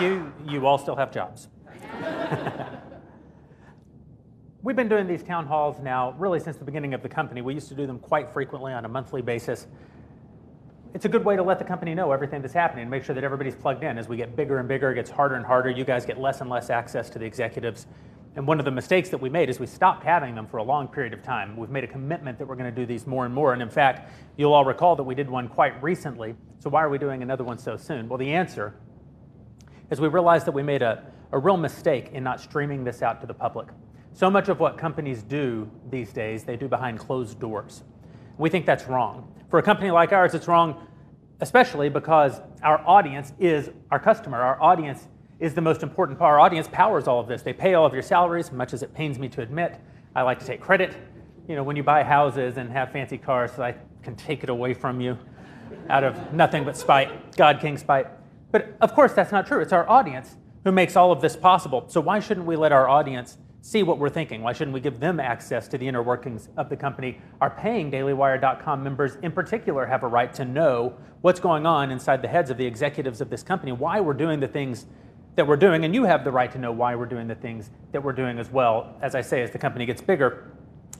you. You all still have jobs. We've been doing these town halls now really since the beginning of the company. We used to do them quite frequently on a monthly basis. It's a good way to let the company know everything that's happening and make sure that everybody's plugged in. As we get bigger and bigger, it gets harder and harder. You guys get less and less access to the executives. And one of the mistakes that we made is we stopped having them for a long period of time. We've made a commitment that we're going to do these more and more. And in fact, you'll all recall that we did one quite recently. So why are we doing another one so soon? Well, the answer is we realized that we made a, a real mistake in not streaming this out to the public. So much of what companies do these days, they do behind closed doors. We think that's wrong. For a company like ours, it's wrong, especially because our audience is our customer. Our audience is the most important part. Our audience powers all of this. They pay all of your salaries, much as it pains me to admit. I like to take credit. You know, when you buy houses and have fancy cars, I can take it away from you out of nothing but spite, God King spite. But of course, that's not true. It's our audience who makes all of this possible. So why shouldn't we let our audience see what we're thinking? Why shouldn't we give them access to the inner workings of the company? Our paying DailyWire.com members, in particular, have a right to know what's going on inside the heads of the executives of this company, why we're doing the things that we're doing, and you have the right to know why we're doing the things that we're doing as well. As I say, as the company gets bigger,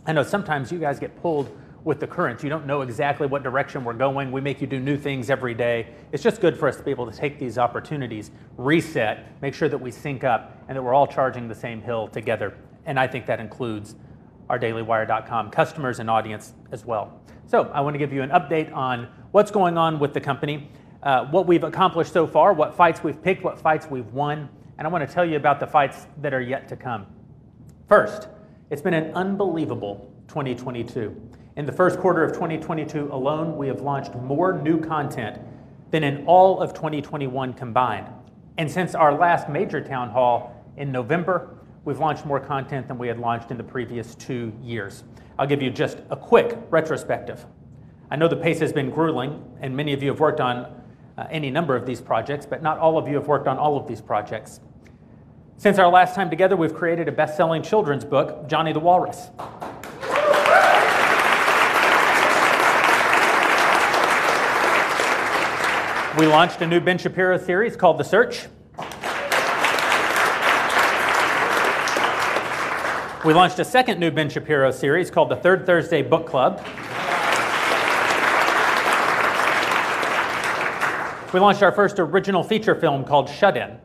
I know sometimes you guys get pulled with the currents. You don't know exactly what direction we're going. We make you do new things every day. It's just good for us to be able to take these opportunities, reset, make sure that we sync up, and that we're all charging the same hill together. And I think that includes our dailywire.com customers and audience as well. So I want to give you an update on what's going on with the company, uh, what we've accomplished so far, what fights we've picked, what fights we've won, and I want to tell you about the fights that are yet to come. First, it's been an unbelievable 2022. In the first quarter of 2022 alone, we have launched more new content than in all of 2021 combined. And since our last major town hall in November, we've launched more content than we had launched in the previous two years. I'll give you just a quick retrospective. I know the pace has been grueling, and many of you have worked on uh, any number of these projects, but not all of you have worked on all of these projects. Since our last time together, we've created a best selling children's book, Johnny the Walrus. We launched a new Ben Shapiro series called The Search. We launched a second new Ben Shapiro series called the Third Thursday Book Club. We launched our first original feature film called Shut In.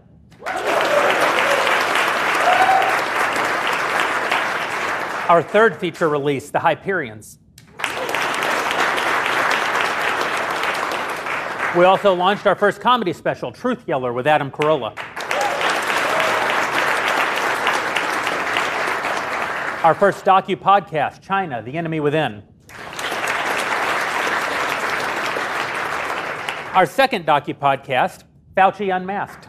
Our third feature release, The Hyperions. We also launched our first comedy special, Truth Yeller, with Adam Carolla. Our first docu podcast, China, The Enemy Within. Our second docu podcast, Fauci Unmasked.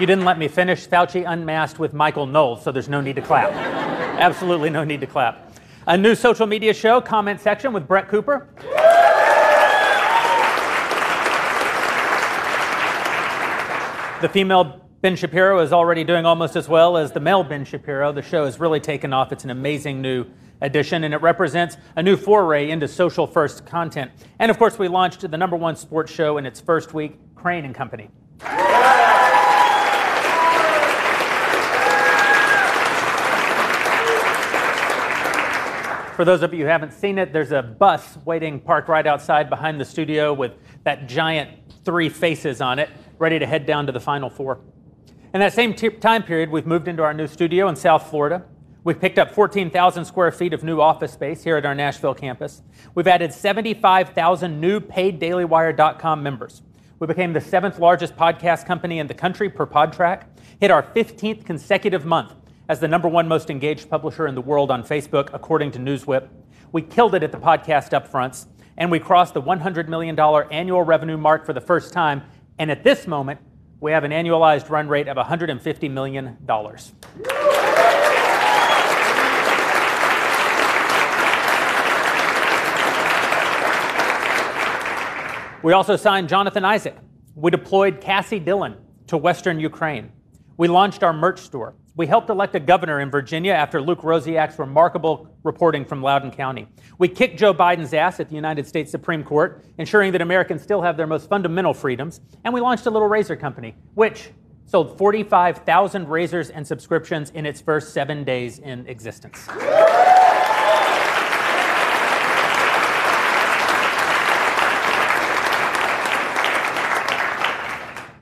You didn't let me finish Fauci Unmasked with Michael Knowles, so there's no need to clap. Absolutely no need to clap. A new social media show, comment section with Brett Cooper. The female Ben Shapiro is already doing almost as well as the male Ben Shapiro. The show has really taken off. It's an amazing new addition, and it represents a new foray into social first content. And of course, we launched the number one sports show in its first week, Crain and Company. For those of you who haven't seen it, there's a bus waiting parked right outside behind the studio with that giant three faces on it, ready to head down to the Final Four. In that same t- time period, we've moved into our new studio in South Florida. We've picked up 14,000 square feet of new office space here at our Nashville campus. We've added 75,000 new paid DailyWire.com members. We became the seventh largest podcast company in the country per Podtrac, hit our 15th consecutive month as the number one most engaged publisher in the world on Facebook, according to Newswhip. We killed it at the podcast upfronts, and we crossed the $100 million annual revenue mark for the first time. And at this moment, we have an annualized run rate of $150 million. We also signed Jonathan Isaac. We deployed Cassie Dillon to Western Ukraine. We launched our merch store. We helped elect a governor in Virginia after Luke Rosiak's remarkable reporting from Loudoun County. We kicked Joe Biden's ass at the United States Supreme Court, ensuring that Americans still have their most fundamental freedoms. And we launched a little razor company, which sold 45,000 razors and subscriptions in its first seven days in existence.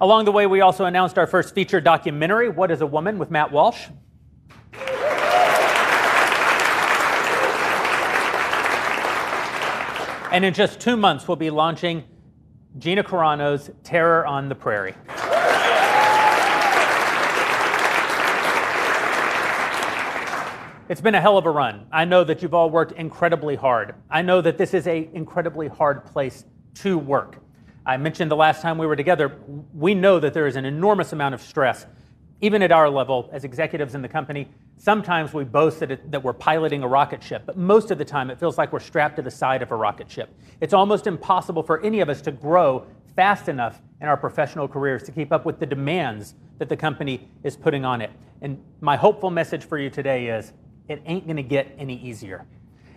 Along the way, we also announced our first feature documentary, What is a Woman, with Matt Walsh. And in just two months, we'll be launching Gina Carano's Terror on the Prairie. It's been a hell of a run. I know that you've all worked incredibly hard. I know that this is an incredibly hard place to work. I mentioned the last time we were together, we know that there is an enormous amount of stress, even at our level as executives in the company. Sometimes we boast that, it, that we're piloting a rocket ship, but most of the time it feels like we're strapped to the side of a rocket ship. It's almost impossible for any of us to grow fast enough in our professional careers to keep up with the demands that the company is putting on it. And my hopeful message for you today is it ain't going to get any easier.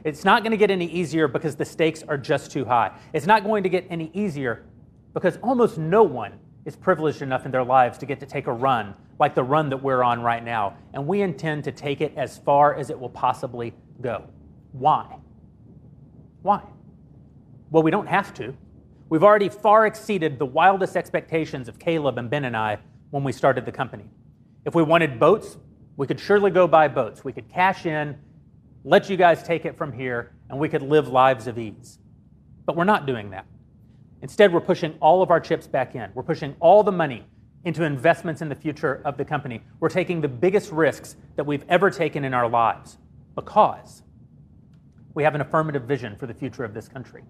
It's not going to get any easier because the stakes are just too high. It's not going to get any easier because almost no one is privileged enough in their lives to get to take a run like the run that we're on right now. And we intend to take it as far as it will possibly go. Why? Why? Well, we don't have to. We've already far exceeded the wildest expectations of Caleb and Ben and I when we started the company. If we wanted boats, we could surely go buy boats. We could cash in, let you guys take it from here, and we could live lives of ease. But we're not doing that. Instead, we're pushing all of our chips back in. We're pushing all the money into investments in the future of the company. We're taking the biggest risks that we've ever taken in our lives because we have an affirmative vision for the future of this country.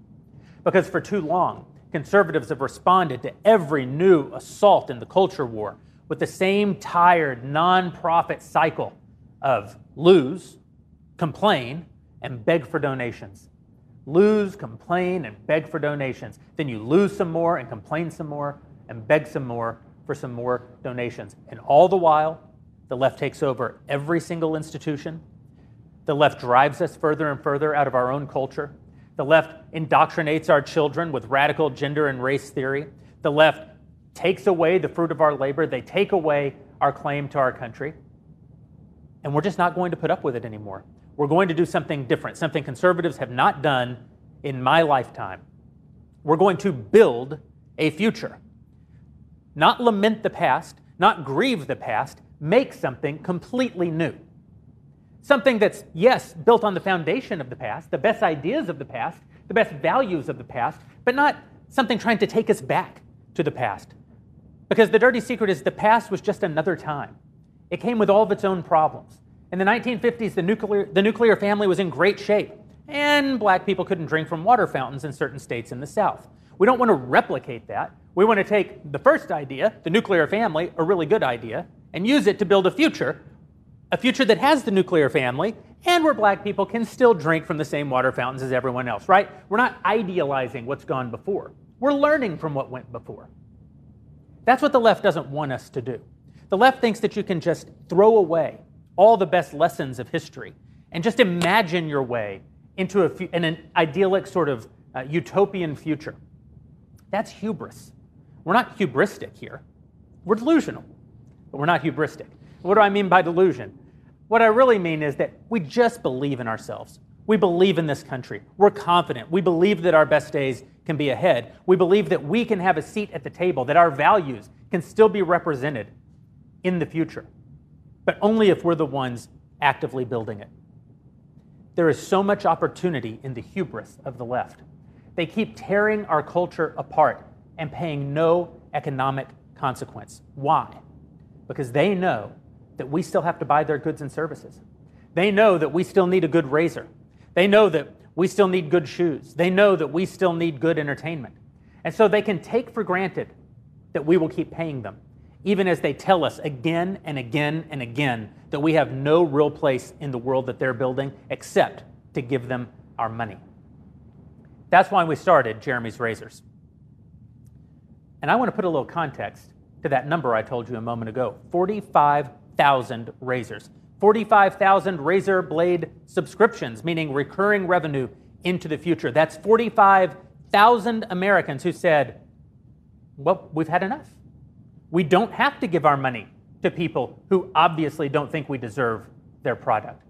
Because for too long, conservatives have responded to every new assault in the culture war with the same tired, non-profit cycle of lose, complain, and beg for donations lose, complain, and beg for donations. Then you lose some more and complain some more and beg some more for some more donations. And all the while, the left takes over every single institution. The left drives us further and further out of our own culture. The left indoctrinates our children with radical gender and race theory. The left takes away the fruit of our labor. They take away our claim to our country. And we're just not going to put up with it anymore. We're going to do something different, something conservatives have not done in my lifetime. We're going to build a future. Not lament the past, not grieve the past, make something completely new. Something that's, yes, built on the foundation of the past, the best ideas of the past, the best values of the past, but not something trying to take us back to the past. Because the dirty secret is the past was just another time. It came with all of its own problems. In the 1950s, the nuclear, the nuclear family was in great shape, and black people couldn't drink from water fountains in certain states in the South. We don't want to replicate that. We want to take the first idea, the nuclear family, a really good idea, and use it to build a future, a future that has the nuclear family, and where black people can still drink from the same water fountains as everyone else, right? We're not idealizing what's gone before. We're learning from what went before. That's what the left doesn't want us to do. The left thinks that you can just throw away all the best lessons of history and just imagine your way into a, an idyllic sort of uh, utopian future. That's hubris. We're not hubristic here. We're delusional, but we're not hubristic. What do I mean by delusion? What I really mean is that we just believe in ourselves. We believe in this country. We're confident. We believe that our best days can be ahead. We believe that we can have a seat at the table, that our values can still be represented in the future but only if we're the ones actively building it. There is so much opportunity in the hubris of the left. They keep tearing our culture apart and paying no economic consequence. Why? Because they know that we still have to buy their goods and services. They know that we still need a good razor. They know that we still need good shoes. They know that we still need good entertainment. And so they can take for granted that we will keep paying them even as they tell us again and again and again that we have no real place in the world that they're building except to give them our money. That's why we started Jeremy's Razors. And I want to put a little context to that number I told you a moment ago 45,000 razors. 45,000 razor blade subscriptions, meaning recurring revenue into the future. That's 45,000 Americans who said, Well, we've had enough. We don't have to give our money to people who obviously don't think we deserve their product.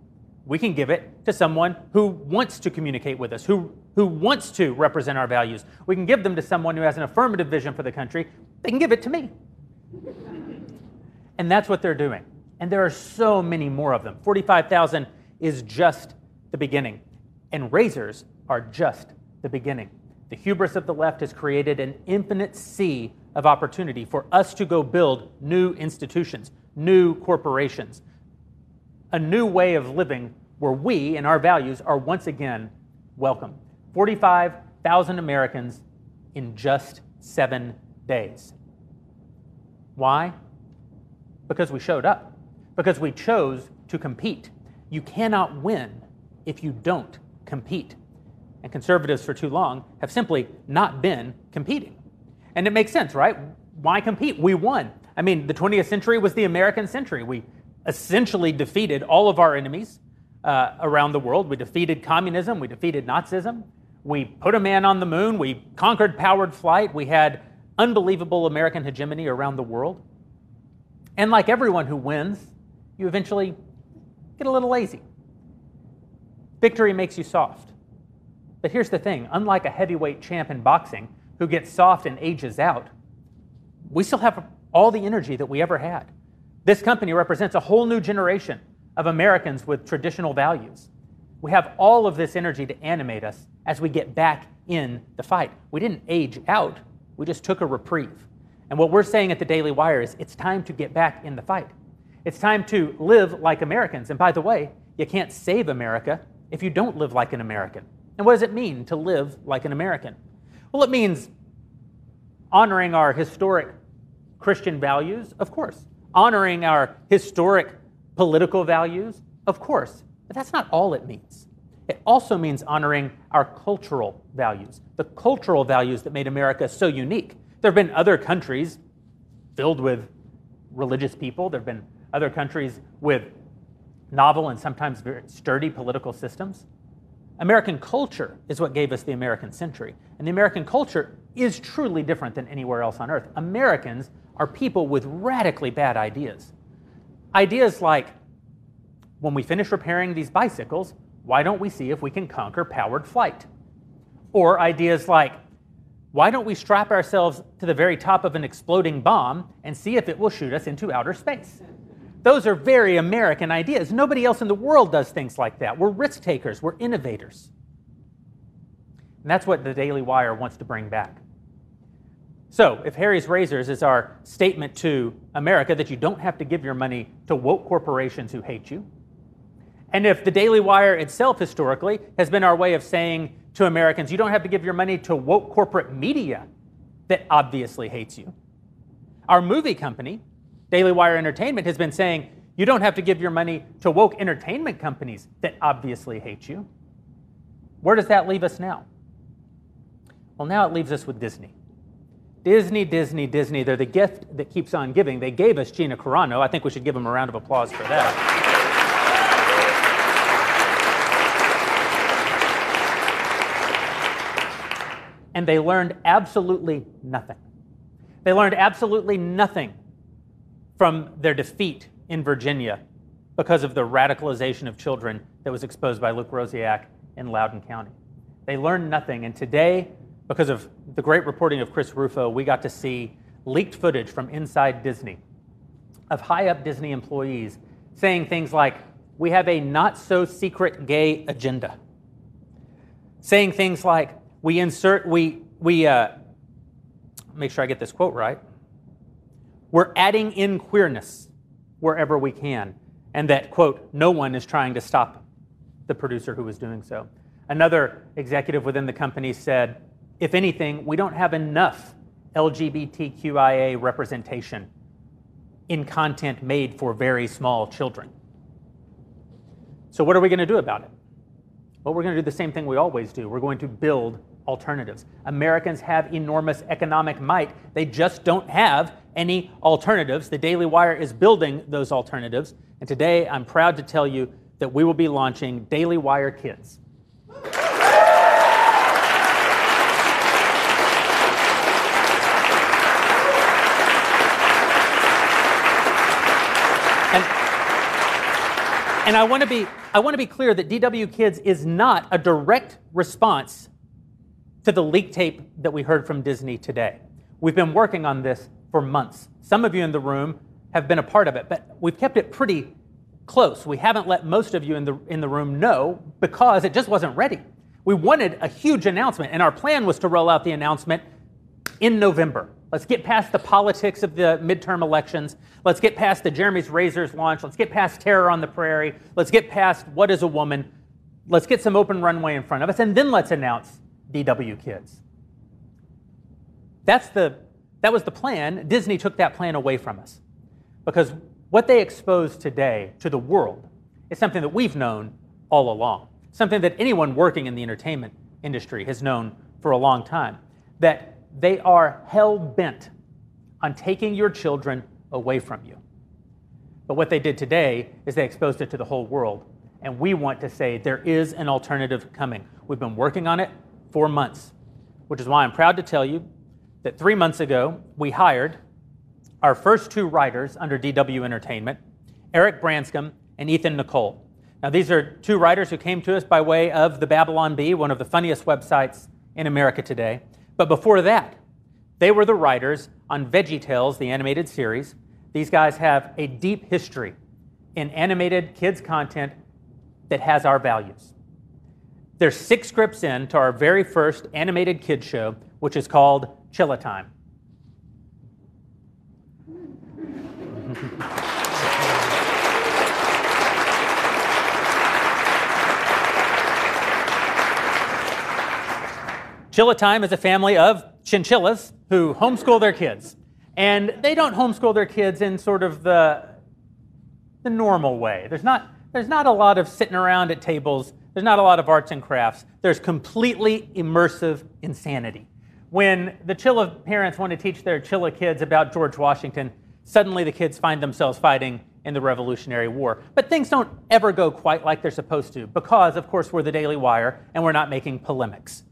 We can give it to someone who wants to communicate with us, who, who wants to represent our values. We can give them to someone who has an affirmative vision for the country. They can give it to me. And that's what they're doing. And there are so many more of them. 45,000 is just the beginning. And razors are just the beginning. The hubris of the left has created an infinite sea of opportunity for us to go build new institutions, new corporations, a new way of living where we and our values are once again welcome. 45,000 Americans in just seven days. Why? Because we showed up, because we chose to compete. You cannot win if you don't compete. And conservatives for too long have simply not been competing. And it makes sense, right? Why compete? We won. I mean, the 20th century was the American century. We essentially defeated all of our enemies uh, around the world. We defeated communism, we defeated Nazism, we put a man on the moon, we conquered powered flight, we had unbelievable American hegemony around the world. And like everyone who wins, you eventually get a little lazy. Victory makes you soft. But here's the thing unlike a heavyweight champ in boxing who gets soft and ages out, we still have all the energy that we ever had. This company represents a whole new generation of Americans with traditional values. We have all of this energy to animate us as we get back in the fight. We didn't age out, we just took a reprieve. And what we're saying at the Daily Wire is it's time to get back in the fight. It's time to live like Americans. And by the way, you can't save America if you don't live like an American. And what does it mean to live like an American? Well, it means honoring our historic Christian values, of course, honoring our historic political values, of course, but that's not all it means. It also means honoring our cultural values, the cultural values that made America so unique. There have been other countries filled with religious people, there have been other countries with novel and sometimes very sturdy political systems. American culture is what gave us the American century. And the American culture is truly different than anywhere else on earth. Americans are people with radically bad ideas. Ideas like when we finish repairing these bicycles, why don't we see if we can conquer powered flight? Or ideas like, why don't we strap ourselves to the very top of an exploding bomb and see if it will shoot us into outer space? Those are very American ideas. Nobody else in the world does things like that. We're risk takers, we're innovators. And that's what the Daily Wire wants to bring back. So, if Harry's Razors is our statement to America that you don't have to give your money to woke corporations who hate you, and if the Daily Wire itself historically has been our way of saying to Americans, you don't have to give your money to woke corporate media that obviously hates you, our movie company Daily Wire Entertainment has been saying you don't have to give your money to woke entertainment companies that obviously hate you. Where does that leave us now? Well, now it leaves us with Disney. Disney, Disney, Disney, they're the gift that keeps on giving. They gave us Gina Carano. I think we should give them a round of applause for that. and they learned absolutely nothing. They learned absolutely nothing from their defeat in Virginia because of the radicalization of children that was exposed by Luke Rosiak in Loudoun County. They learned nothing, and today, because of the great reporting of Chris Rufo, we got to see leaked footage from inside Disney of high up Disney employees saying things like, We have a not so secret gay agenda. Saying things like, We insert, we, we, uh, make sure I get this quote right. We're adding in queerness wherever we can, and that, quote, no one is trying to stop the producer who was doing so. Another executive within the company said, if anything, we don't have enough LGBTQIA representation in content made for very small children. So, what are we going to do about it? Well, we're going to do the same thing we always do. We're going to build alternatives. Americans have enormous economic might. They just don't have any alternatives. The Daily Wire is building those alternatives. And today I'm proud to tell you that we will be launching Daily Wire Kids. And I want to be I want to be clear that DW Kids is not a direct response to the leak tape that we heard from Disney today. We've been working on this for months. Some of you in the room have been a part of it, but we've kept it pretty close. We haven't let most of you in the in the room know because it just wasn't ready. We wanted a huge announcement, and our plan was to roll out the announcement in November. Let's get past the politics of the midterm elections. Let's get past the Jeremy's Razors launch. Let's get past Terror on the Prairie. Let's get past What is a Woman. Let's get some open runway in front of us, and then let's announce DW Kids. That's the, that was the plan. Disney took that plan away from us because what they exposed today to the world is something that we've known all along, something that anyone working in the entertainment industry has known for a long time. That they are hell bent on taking your children away from you. But what they did today is they exposed it to the whole world. And we want to say there is an alternative coming. We've been working on it for months, which is why I'm proud to tell you that three months ago, we hired our first two writers under DW Entertainment, Eric Branscum and Ethan Nicolle. Now, these are two writers who came to us by way of the Babylon Bee, one of the funniest websites in America today. But before that, they were the writers on VeggieTales, the animated series. These guys have a deep history in animated kids content that has our values. There's six scripts in to our very first animated kids show, which is called Chilla Time. Chilla Time is a family of chinchillas who homeschool their kids. And they don't homeschool their kids in sort of the, the normal way. There's not, there's not a lot of sitting around at tables, there's not a lot of arts and crafts. There's completely immersive insanity. When the Chilla parents want to teach their Chilla kids about George Washington, suddenly the kids find themselves fighting in the Revolutionary War. But things don't ever go quite like they're supposed to because, of course, we're the Daily Wire and we're not making polemics.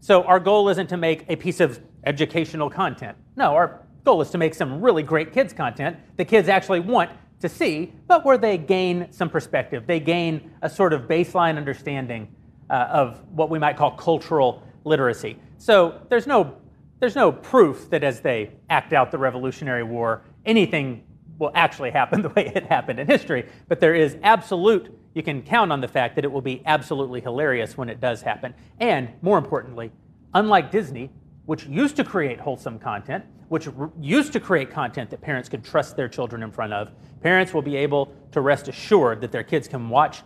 So our goal isn't to make a piece of educational content. No, our goal is to make some really great kids content the kids actually want to see, but where they gain some perspective. They gain a sort of baseline understanding uh, of what we might call cultural literacy. So there's no there's no proof that as they act out the Revolutionary War, anything will actually happen the way it happened in history. But there is absolute you can count on the fact that it will be absolutely hilarious when it does happen. And more importantly, unlike Disney, which used to create wholesome content, which used to create content that parents could trust their children in front of, parents will be able to rest assured that their kids can watch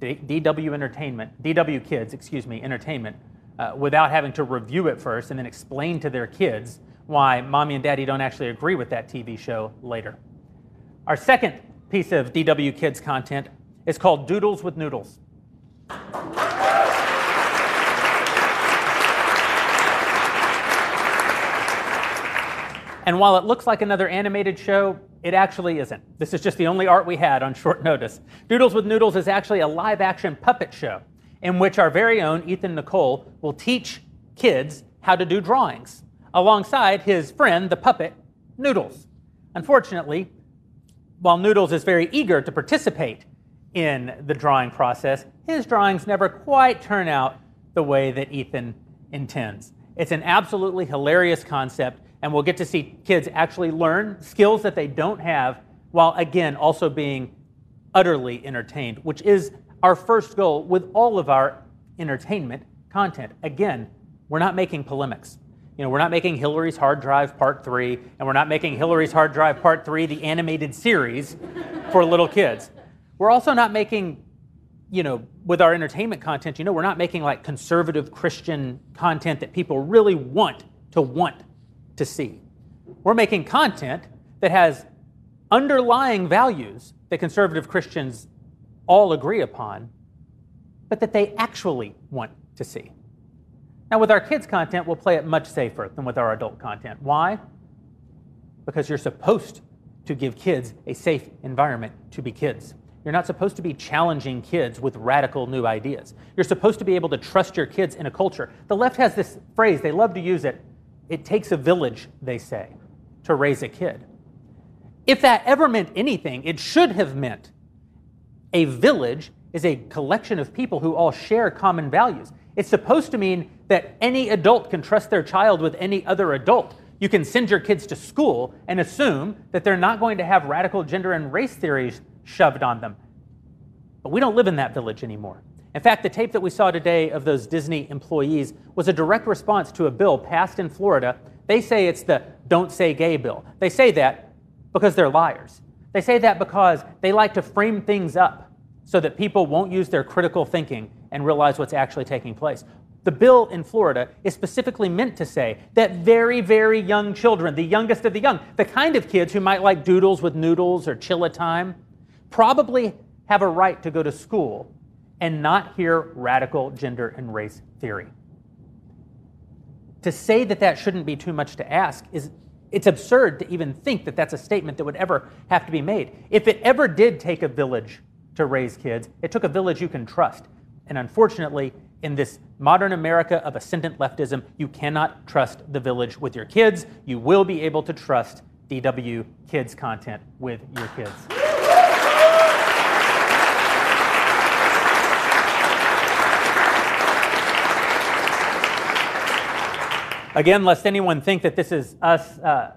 DW Entertainment, DW Kids, excuse me, Entertainment, uh, without having to review it first and then explain to their kids why mommy and daddy don't actually agree with that TV show later. Our second piece of DW Kids content is called Doodles with Noodles. And while it looks like another animated show, it actually isn't. This is just the only art we had on short notice. Doodles with Noodles is actually a live action puppet show in which our very own Ethan Nicolle will teach kids how to do drawings alongside his friend, the puppet, Noodles. Unfortunately, while Noodles is very eager to participate in the drawing process, his drawings never quite turn out the way that Ethan intends. It's an absolutely hilarious concept, and we'll get to see kids actually learn skills that they don't have while, again, also being utterly entertained, which is our first goal with all of our entertainment content. Again, we're not making polemics. You know, we're not making Hillary's Hard Drive Part 3, and we're not making Hillary's Hard Drive Part 3, the animated series for little kids. We're also not making, you know, with our entertainment content, you know, we're not making like conservative Christian content that people really want to want to see. We're making content that has underlying values that conservative Christians all agree upon, but that they actually want to see. Now, with our kids' content, we'll play it much safer than with our adult content. Why? Because you're supposed to give kids a safe environment to be kids. You're not supposed to be challenging kids with radical new ideas. You're supposed to be able to trust your kids in a culture. The left has this phrase, they love to use it. It takes a village, they say, to raise a kid. If that ever meant anything, it should have meant a village is a collection of people who all share common values. It's supposed to mean that any adult can trust their child with any other adult. You can send your kids to school and assume that they're not going to have radical gender and race theories shoved on them. But we don't live in that village anymore. In fact, the tape that we saw today of those Disney employees was a direct response to a bill passed in Florida. They say it's the Don't Say Gay bill. They say that because they're liars. They say that because they like to frame things up so that people won't use their critical thinking and realize what's actually taking place. The bill in Florida is specifically meant to say that very, very young children, the youngest of the young, the kind of kids who might like doodles with noodles or chilla time, probably have a right to go to school and not hear radical gender and race theory. To say that that shouldn't be too much to ask is it's absurd to even think that that's a statement that would ever have to be made. If it ever did take a village to raise kids, it took a village you can trust. And unfortunately, in this modern America of ascendant leftism, you cannot trust the village with your kids. You will be able to trust DW kids content with your kids. Again, lest anyone think that this is us uh,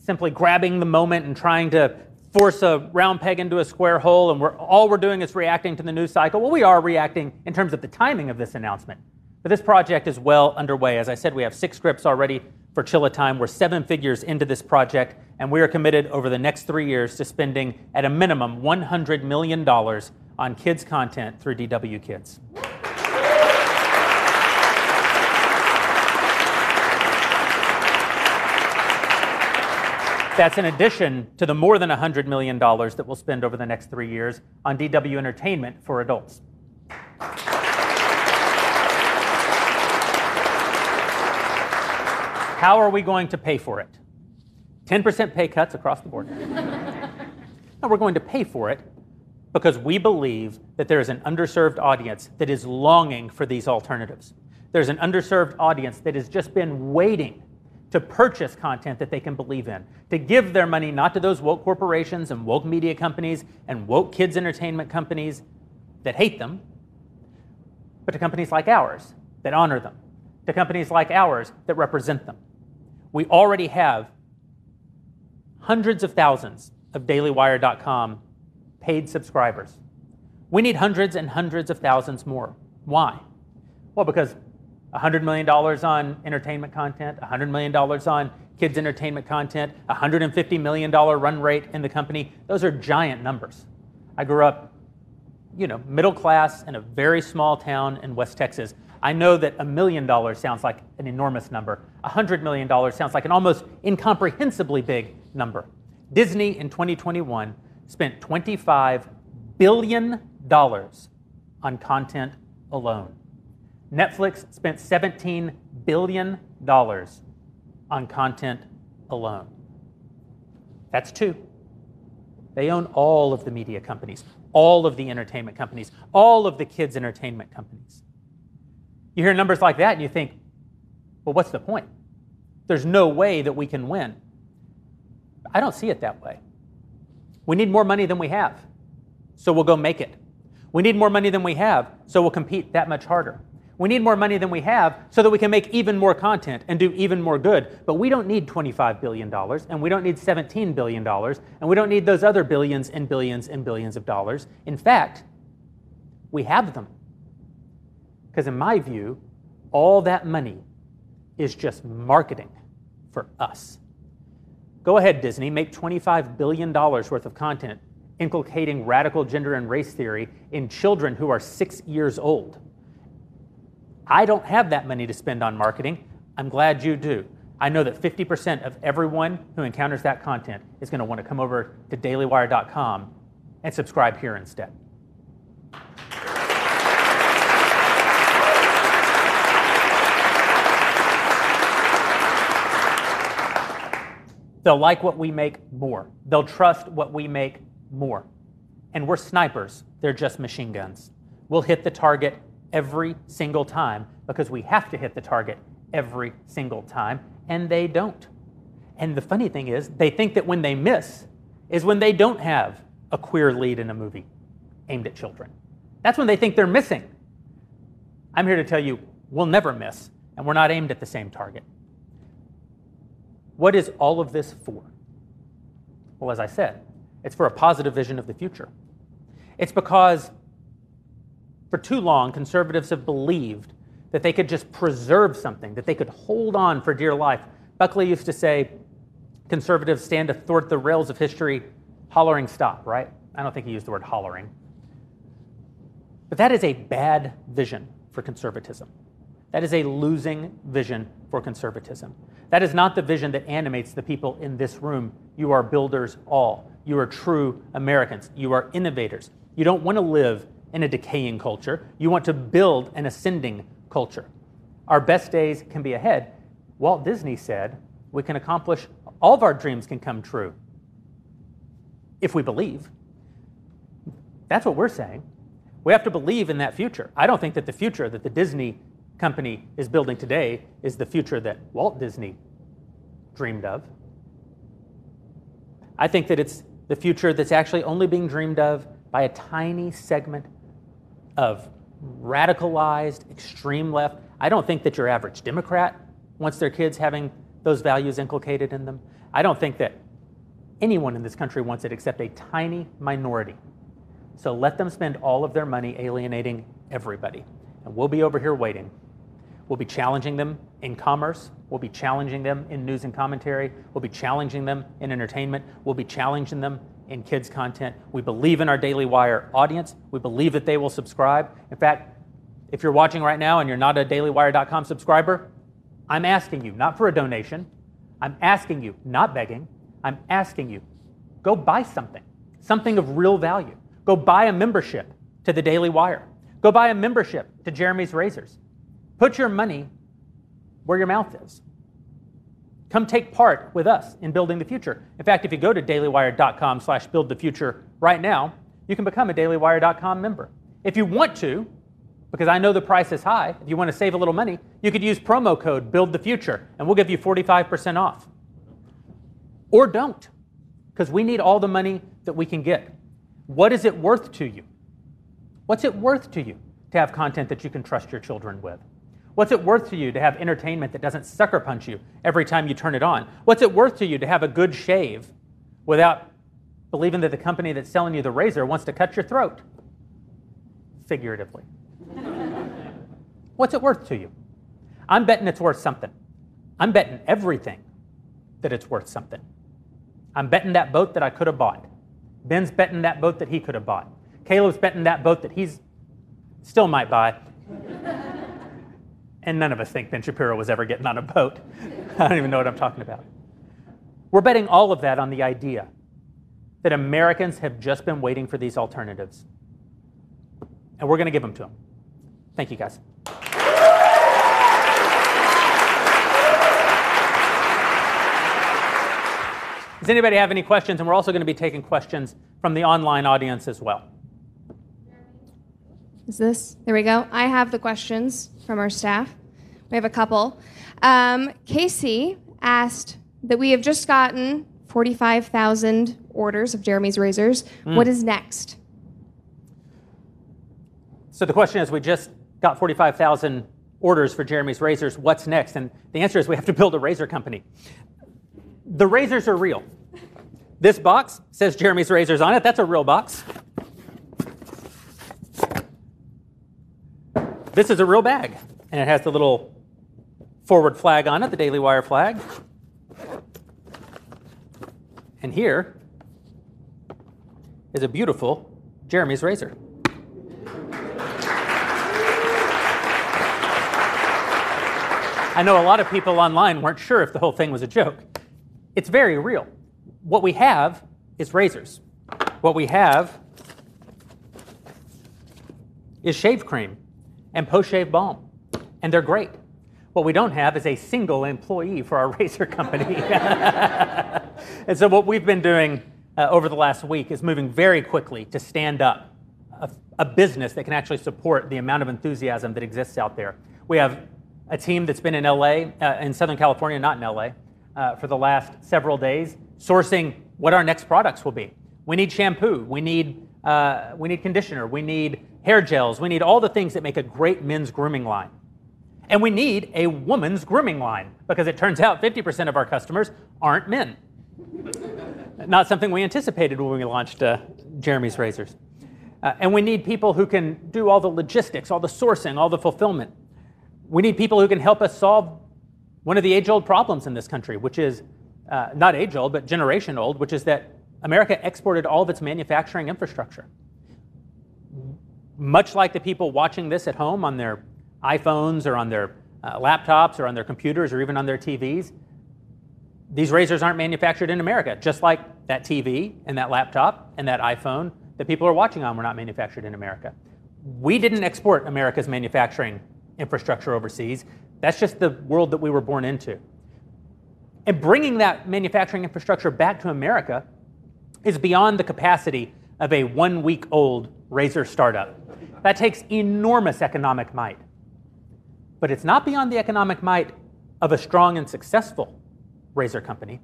simply grabbing the moment and trying to force a round peg into a square hole and we're, all we're doing is reacting to the news cycle. Well, we are reacting in terms of the timing of this announcement. But this project is well underway. As I said, we have six scripts already for Chilla Time. We're seven figures into this project, and we are committed over the next three years to spending at a minimum $100 million on kids' content through DW Kids. That's in addition to the more than $100 million that we'll spend over the next three years on DW Entertainment for adults. How are we going to pay for it? 10% pay cuts across the board. no, we're going to pay for it because we believe that there is an underserved audience that is longing for these alternatives. There's an underserved audience that has just been waiting to purchase content that they can believe in, to give their money not to those woke corporations and woke media companies and woke kids entertainment companies that hate them, but to companies like ours that honor them, to companies like ours that represent them. We already have hundreds of thousands of dailywire.com paid subscribers. We need hundreds and hundreds of thousands more. Why? Well, because $100 million on entertainment content, $100 million on kids' entertainment content, $150 million run rate in the company. Those are giant numbers. I grew up, you know, middle class in a very small town in West Texas. I know that a million dollars sounds like an enormous number. $100 million sounds like an almost incomprehensibly big number. Disney in 2021 spent $25 billion on content alone. Netflix spent $17 billion on content alone. That's two. They own all of the media companies, all of the entertainment companies, all of the kids' entertainment companies. You hear numbers like that and you think, well, what's the point? There's no way that we can win. I don't see it that way. We need more money than we have, so we'll go make it. We need more money than we have, so we'll compete that much harder. We need more money than we have so that we can make even more content and do even more good. But we don't need $25 billion, and we don't need $17 billion, and we don't need those other billions and billions and billions of dollars. In fact, we have them. Because in my view, all that money is just marketing for us. Go ahead, Disney, make $25 billion worth of content inculcating radical gender and race theory in children who are six years old. I don't have that money to spend on marketing. I'm glad you do. I know that 50% of everyone who encounters that content is going to want to come over to dailywire.com and subscribe here instead. They'll like what we make more. They'll trust what we make more. And we're snipers, they're just machine guns. We'll hit the target every single time because we have to hit the target every single time, and they don't. And the funny thing is, they think that when they miss is when they don't have a queer lead in a movie aimed at children. That's when they think they're missing. I'm here to tell you, we'll never miss, and we're not aimed at the same target. What is all of this for? Well, as I said, it's for a positive vision of the future. It's because for too long, conservatives have believed that they could just preserve something, that they could hold on for dear life. Buckley used to say, conservatives stand athwart the rails of history, hollering stop, right? I don't think he used the word hollering. But that is a bad vision for conservatism. That is a losing vision for conservatism. That is not the vision that animates the people in this room. You are builders all. You are true Americans. You are innovators. You don't want to live in a decaying culture. You want to build an ascending culture. Our best days can be ahead. Walt Disney said, we can accomplish, all of our dreams can come true if we believe. That's what we're saying. We have to believe in that future. I don't think that the future that the Disney company is building today is the future that Walt Disney dreamed of. I think that it's the future that's actually only being dreamed of by a tiny segment of radicalized extreme left. I don't think that your average Democrat wants their kids having those values inculcated in them. I don't think that anyone in this country wants it except a tiny minority. So let them spend all of their money alienating everybody. And we'll be over here waiting. We'll be challenging them in commerce. We'll be challenging them in news and commentary. We'll be challenging them in entertainment. We'll be challenging them in kids' content. We believe in our Daily Wire audience. We believe that they will subscribe. In fact, if you're watching right now and you're not a dailywire.com subscriber, I'm asking you, not for a donation, I'm asking you, not begging, I'm asking you, go buy something, something of real value. Go buy a membership to the Daily Wire. Go buy a membership to Jeremy's Razors. Put your money where your mouth is. Come take part with us in building the future. In fact, if you go to dailywire.com slash build the future right now, you can become a dailywire.com member. If you want to, because I know the price is high, if you want to save a little money, you could use promo code build the future and we'll give you 45% off. Or don't, because we need all the money that we can get. What is it worth to you? What's it worth to you to have content that you can trust your children with? What's it worth to you to have entertainment that doesn't sucker punch you every time you turn it on? What's it worth to you to have a good shave without believing that the company that's selling you the razor wants to cut your throat? Figuratively. What's it worth to you? I'm betting it's worth something. I'm betting everything that it's worth something. I'm betting that boat that I could have bought. Ben's betting that boat that he could have bought. Caleb's betting that boat that he's still might buy. And none of us think Ben Shapiro was ever getting on a boat. I don't even know what I'm talking about. We're betting all of that on the idea that Americans have just been waiting for these alternatives. And we're going to give them to them. Thank you, guys. Does anybody have any questions? And we're also going to be taking questions from the online audience as well. Is this? There we go. I have the questions from our staff. We have a couple. Um, Casey asked that we have just gotten 45,000 orders of Jeremy's razors. Mm. What is next? So the question is we just got 45,000 orders for Jeremy's razors. What's next? And the answer is we have to build a razor company. The razors are real. This box says Jeremy's razors on it. That's a real box. This is a real bag, and it has the little forward flag on it, the Daily Wire flag. And here is a beautiful Jeremy's razor. I know a lot of people online weren't sure if the whole thing was a joke. It's very real. What we have is razors. What we have is shave cream and post shave balm, and they're great. What we don't have is a single employee for our razor company. and so, what we've been doing uh, over the last week is moving very quickly to stand up a, a business that can actually support the amount of enthusiasm that exists out there. We have a team that's been in LA, uh, in Southern California, not in LA, uh, for the last several days, sourcing what our next products will be. We need shampoo, we need, uh, we need conditioner, we need hair gels, we need all the things that make a great men's grooming line. And we need a woman's grooming line because it turns out 50% of our customers aren't men. Not something we anticipated when we launched uh, Jeremy's Razors. Uh, and we need people who can do all the logistics, all the sourcing, all the fulfillment. We need people who can help us solve one of the age old problems in this country, which is uh, not age old, but generation old, which is that America exported all of its manufacturing infrastructure. Much like the people watching this at home on their iPhones or on their uh, laptops or on their computers or even on their TVs, these razors aren't manufactured in America, just like that TV and that laptop and that iPhone that people are watching on were not manufactured in America. We didn't export America's manufacturing infrastructure overseas. That's just the world that we were born into. And bringing that manufacturing infrastructure back to America is beyond the capacity of a one week old razor startup. That takes enormous economic might. But it's not beyond the economic might of a strong and successful razor company,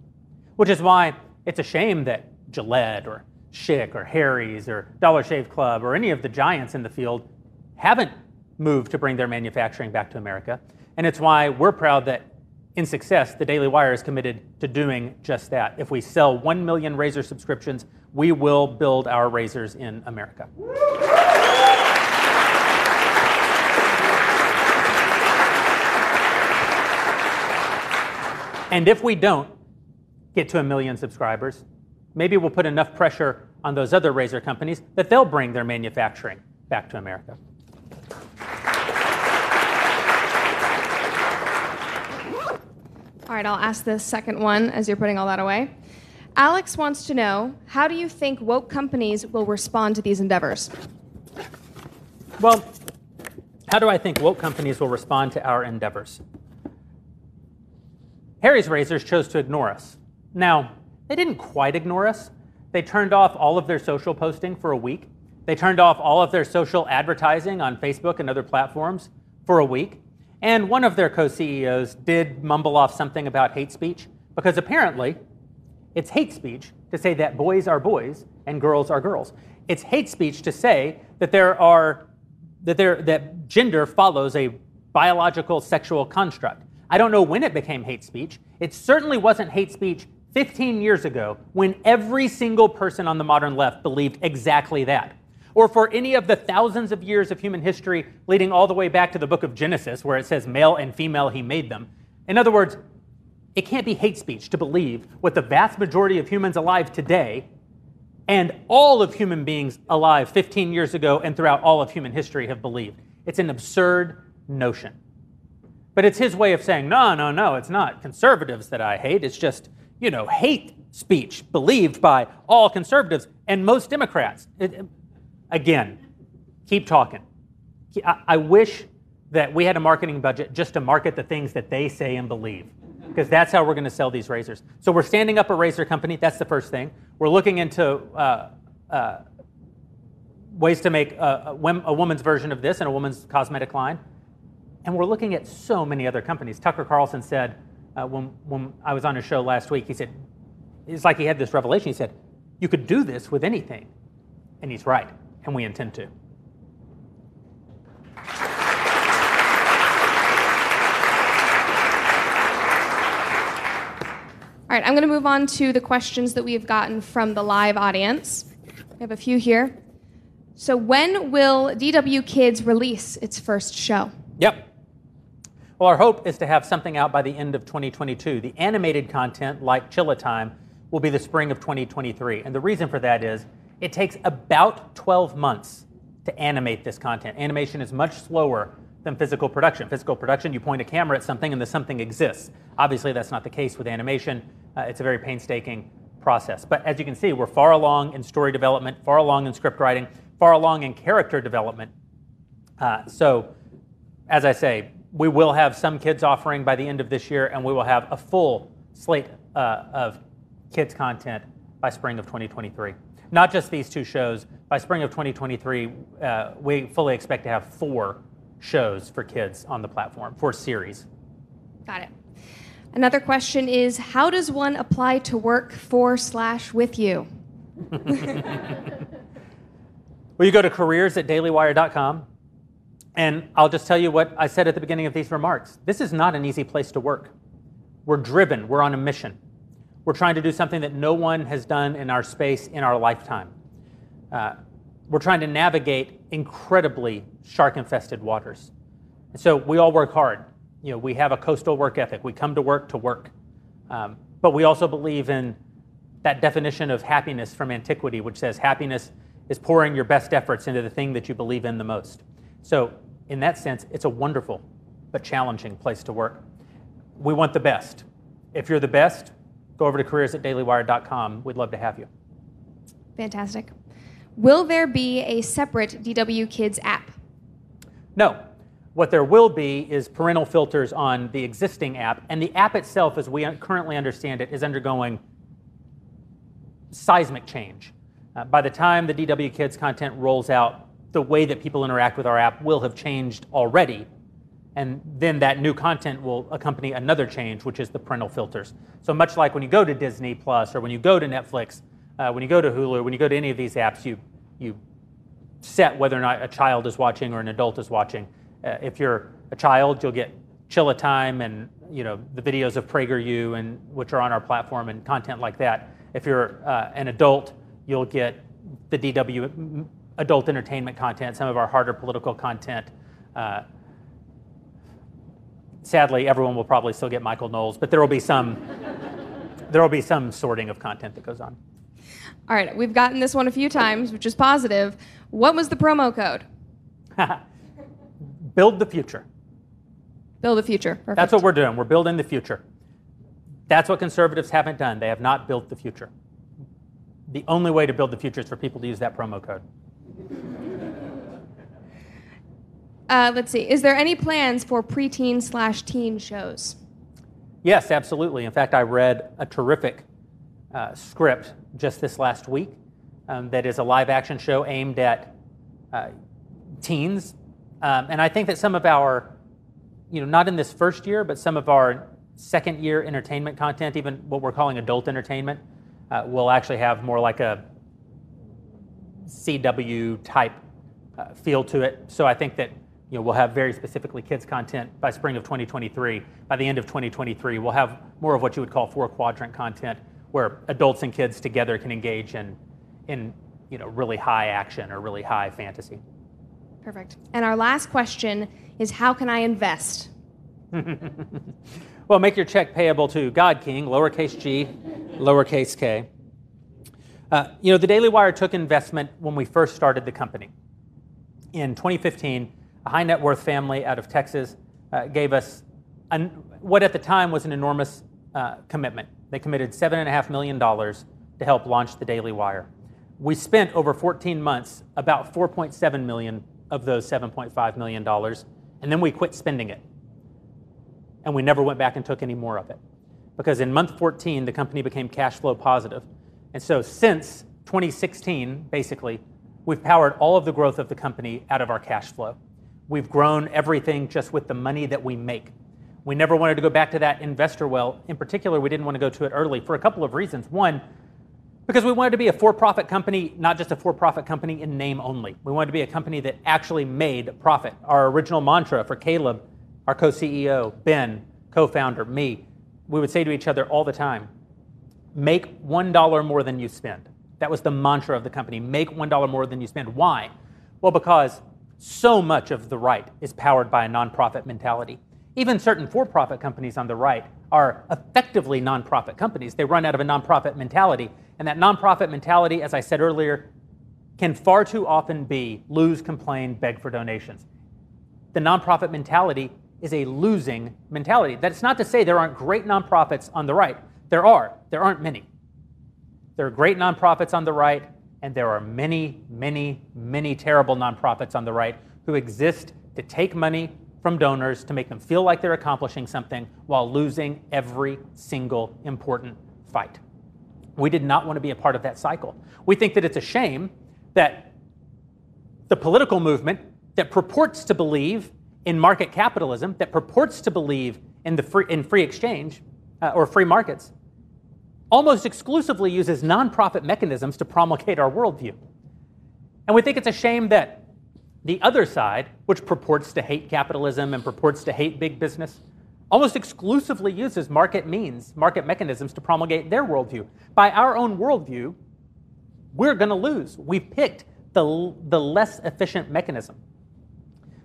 which is why it's a shame that Gillette or Schick or Harry's or Dollar Shave Club or any of the giants in the field haven't moved to bring their manufacturing back to America. And it's why we're proud that in success, the Daily Wire is committed to doing just that. If we sell 1 million razor subscriptions, we will build our razors in America. And if we don't get to a million subscribers, maybe we'll put enough pressure on those other razor companies that they'll bring their manufacturing back to America. All right, I'll ask this second one as you're putting all that away. Alex wants to know how do you think woke companies will respond to these endeavors? Well, how do I think woke companies will respond to our endeavors? Harry's Razors chose to ignore us. Now, they didn't quite ignore us. They turned off all of their social posting for a week. They turned off all of their social advertising on Facebook and other platforms for a week. And one of their co CEOs did mumble off something about hate speech because apparently it's hate speech to say that boys are boys and girls are girls. It's hate speech to say that there are that there that gender follows a biological sexual construct. I don't know when it became hate speech. It certainly wasn't hate speech 15 years ago when every single person on the modern left believed exactly that. Or for any of the thousands of years of human history leading all the way back to the book of Genesis where it says male and female he made them. In other words, it can't be hate speech to believe what the vast majority of humans alive today and all of human beings alive 15 years ago and throughout all of human history have believed. It's an absurd notion. But it's his way of saying, no, no, no, it's not conservatives that I hate. It's just, you know, hate speech believed by all conservatives and most Democrats. It, again, keep talking. I, wish that we had a marketing budget just to market the things that they say and believe because that's how we're going to sell these razors. So we're standing up a razor company. That's the first thing. We're looking into uh, uh, ways to make a, a, woman's version of this and a woman's cosmetic line. And we're looking at so many other companies. Tucker Carlson said uh, when, when I was on his show last week, he said, it's like he had this revelation. He said, you could do this with anything. And he's right, and we intend to. All right, I'm going to move on to the questions that we have gotten from the live audience. We have a few here. So, when will DW Kids release its first show? Yep. Well, our hope is to have something out by the end of 2022. The animated content, like Chilla Time, will be the spring of 2023. And the reason for that is it takes about 12 months to animate this content. Animation is much slower than physical production. Physical production, you point a camera at something and the something exists. Obviously, that's not the case with animation. Uh, it's a very painstaking process. But as you can see, we're far along in story development, far along in script writing, far along in character development. Uh, so, as I say, we will have some kids offering by the end of this year, and we will have a full slate uh, of kids content by spring of 2023. Not just these two shows. By spring of 2023, uh, we fully expect to have four shows for kids on the platform, four series. Got it. Another question is How does one apply to work for slash with you? well, you go to careers at dailywire.com, and I'll just tell you what I said at the beginning of these remarks. This is not an easy place to work. We're driven, we're on a mission. We're trying to do something that no one has done in our space in our lifetime. Uh, we're trying to navigate incredibly shark infested waters. And so we all work hard. You know, we have a coastal work ethic. We come to work to work. Um, but we also believe in that definition of happiness from antiquity, which says happiness is pouring your best efforts into the thing that you believe in the most. So, in that sense, it's a wonderful but challenging place to work. We want the best. If you're the best, go over to careers at dailywire.com. We'd love to have you. Fantastic. Will there be a separate DW Kids app? No. What there will be is parental filters on the existing app, and the app itself, as we currently understand it, is undergoing seismic change. Uh, by the time the DW Kids content rolls out, the way that people interact with our app will have changed already and then that new content will accompany another change, which is the parental filters. So much like when you go to Disney Plus or when you go to Netflix, uh, when you go to Hulu, when you go to any of these apps, you you set whether or not a child is watching or an adult is watching. Uh, if you're a child, you'll get Chilla Time and you know the videos of PragerU and which are on our platform and content like that. If you're uh, an adult, you'll get the DW adult entertainment content, some of our harder political content. Uh, sadly, everyone will probably still get Michael Knowles, but there will be some there will be some sorting of content that goes on. All right, we've gotten this one a few times, which is positive. What was the promo code? Build the future. Build the future. Perfect. That's what we're doing. We're building the future. That's what conservatives haven't done. They have not built the future. The only way to build the future is for people to use that promo code. Uh, let's see. Is there any plans for preteen slash teen shows? Yes, absolutely. In fact, I read a terrific uh, script just this last week um, that is a live action show aimed at uh, teens. Um, and I think that some of our, you know, not in this first year, but some of our second year entertainment content, even what we're calling adult entertainment, uh, will actually have more like a CW type uh, feel to it. So I think that you know, we'll have very specifically kids content by spring of 2023. By the end of 2023, we'll have more of what you would call four quadrant content where adults and kids together can engage in, in you know, really high action or really high fantasy. Perfect. And our last question is how can I invest? well, make your check payable to God King, lowercase g, lowercase k. Uh, you know, the Daily Wire took investment when we first started the company. In 2015, a high net worth family out of Texas uh, gave us an, what at the time was an enormous uh, commitment. They committed $7.5 million to help launch the Daily Wire. We spent over 14 months about 4.7 million of those 7.5 million dollars, and then we quit spending it. And we never went back and took any more of it. Because in month 14, the company became cash flow positive. And so since 2016, basically, we've powered all of the growth of the company out of our cash flow. We've grown everything just with the money that we make. We never wanted to go back to that investor well. In particular, we didn't want to go to it early for a couple of reasons. One, because we wanted to be a for profit company, not just a for profit company in name only. We wanted to be a company that actually made profit. Our original mantra for Caleb, our co CEO, Ben, co founder, me, we would say to each other all the time make $1 more than you spend. That was the mantra of the company make $1 more than you spend. Why? Well, because so much of the right is powered by a nonprofit mentality. Even certain for profit companies on the right are effectively nonprofit companies. They run out of a nonprofit mentality. And that nonprofit mentality, as I said earlier, can far too often be lose, complain, beg for donations. The nonprofit mentality is a losing mentality. That's not to say there aren't great nonprofits on the right. There are, there aren't many. There are great nonprofits on the right, and there are many, many, many terrible nonprofits on the right who exist to take money from donors to make them feel like they're accomplishing something while losing every single important fight. We did not want to be a part of that cycle. We think that it's a shame that the political movement that purports to believe in market capitalism, that purports to believe in, the free, in free exchange uh, or free markets, almost exclusively uses nonprofit mechanisms to promulgate our worldview. And we think it's a shame that the other side, which purports to hate capitalism and purports to hate big business, almost exclusively uses market means, market mechanisms to promulgate their worldview. By our own worldview, we're going to lose. We picked the, the less efficient mechanism.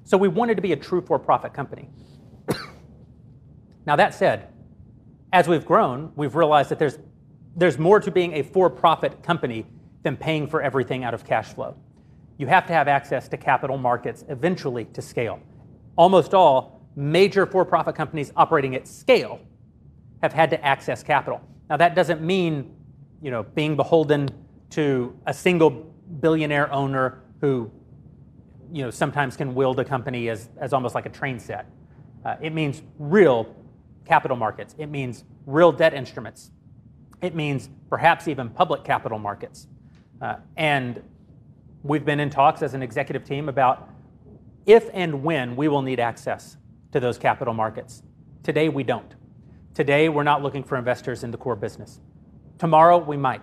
So we wanted to be a true for profit company. now, that said, as we've grown, we've realized that there's, there's more to being a for profit company than paying for everything out of cash flow. You have to have access to capital markets eventually to scale. Almost all major for profit companies operating at scale have had to access capital. Now, that doesn't mean you know, being beholden to a single billionaire owner who you know, sometimes can wield a company as, as almost like a train set. Uh, it means real capital markets. It means real debt instruments. It means perhaps even public capital markets. Uh, and we've been in talks as an executive team about if and when we will need access to those capital markets. Today, we don't. Today, we're not looking for investors in the core business. Tomorrow, we might.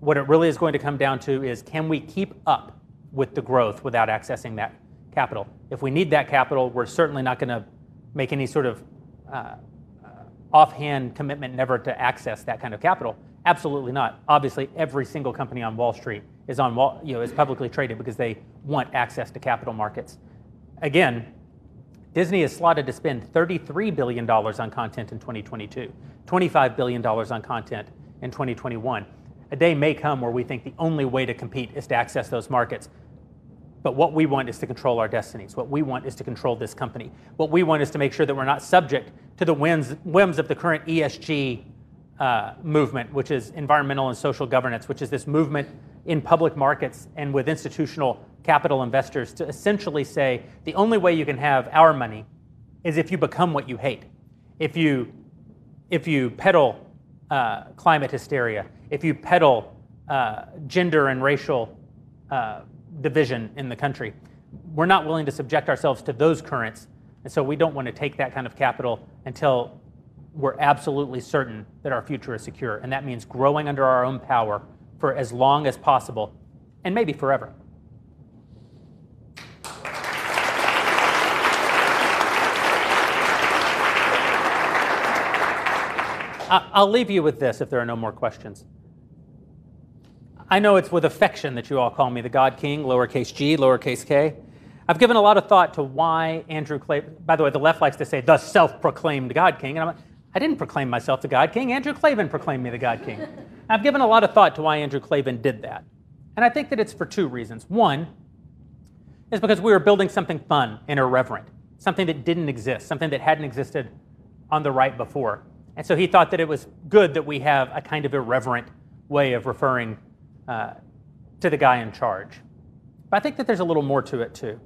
What it really is going to come down to is can we keep up with the growth without accessing that capital? If we need that capital, we're certainly not going to make any sort of uh, offhand commitment never to access that kind of capital. Absolutely not. Obviously, every single company on Wall Street is on Wall, you know, is publicly traded because they want access to capital markets. Again, Disney is slotted to spend $33 billion on content in 2022, $25 billion on content in 2021. A day may come where we think the only way to compete is to access those markets. But what we want is to control our destinies. What we want is to control this company. What we want is to make sure that we're not subject to the whims, whims of the current ESG uh, movement, which is environmental and social governance, which is this movement in public markets and with institutional capital investors to essentially say the only way you can have our money is if you become what you hate. If you, if you peddle uh, climate hysteria, if you peddle uh, gender and racial uh, division in the country. We're not willing to subject ourselves to those currents, and so we don't want to take that kind of capital until we're absolutely certain that our future is secure. And that means growing under our own power for as long as possible, and maybe forever. I'll leave you with this if there are no more questions. I know it's with affection that you all call me the God King, lowercase g, lowercase k. I've given a lot of thought to why Andrew Klavan, by the way, the left likes to say the self proclaimed God King. And I'm like, I didn't proclaim myself the God King. Andrew Klavan proclaimed me the God King. I've given a lot of thought to why Andrew Klavan did that. And I think that it's for two reasons. One is because we were building something fun and irreverent, something that didn't exist, something that hadn't existed on the right before. And so he thought that it was good that we have a kind of irreverent way of referring uh, to the guy in charge. But I think that there's a little more to it too.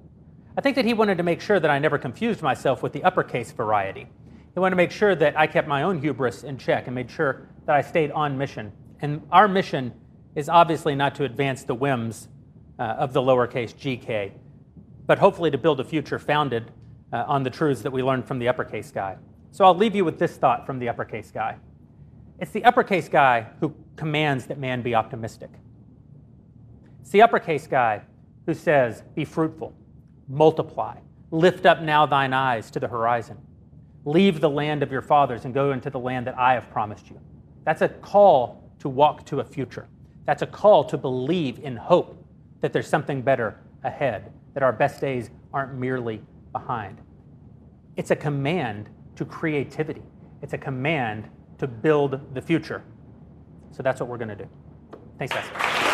I think that he wanted to make sure that I never confused myself with the uppercase variety. He wanted to make sure that I kept my own hubris in check and made sure that I stayed on mission. And our mission is obviously not to advance the whims uh, of the lowercase gk, but hopefully to build a future founded uh, on the truths that we learned from the uppercase guy. So I'll leave you with this thought from the uppercase guy. It's the uppercase guy who commands that man be optimistic. It's the uppercase guy who says, Be fruitful, multiply, lift up now thine eyes to the horizon. Leave the land of your fathers and go into the land that I have promised you. That's a call to walk to a future. That's a call to believe in hope that there's something better ahead, that our best days aren't merely behind. It's a command to creativity, it's a command to build the future. So that's what we're going to do. Thanks, guys.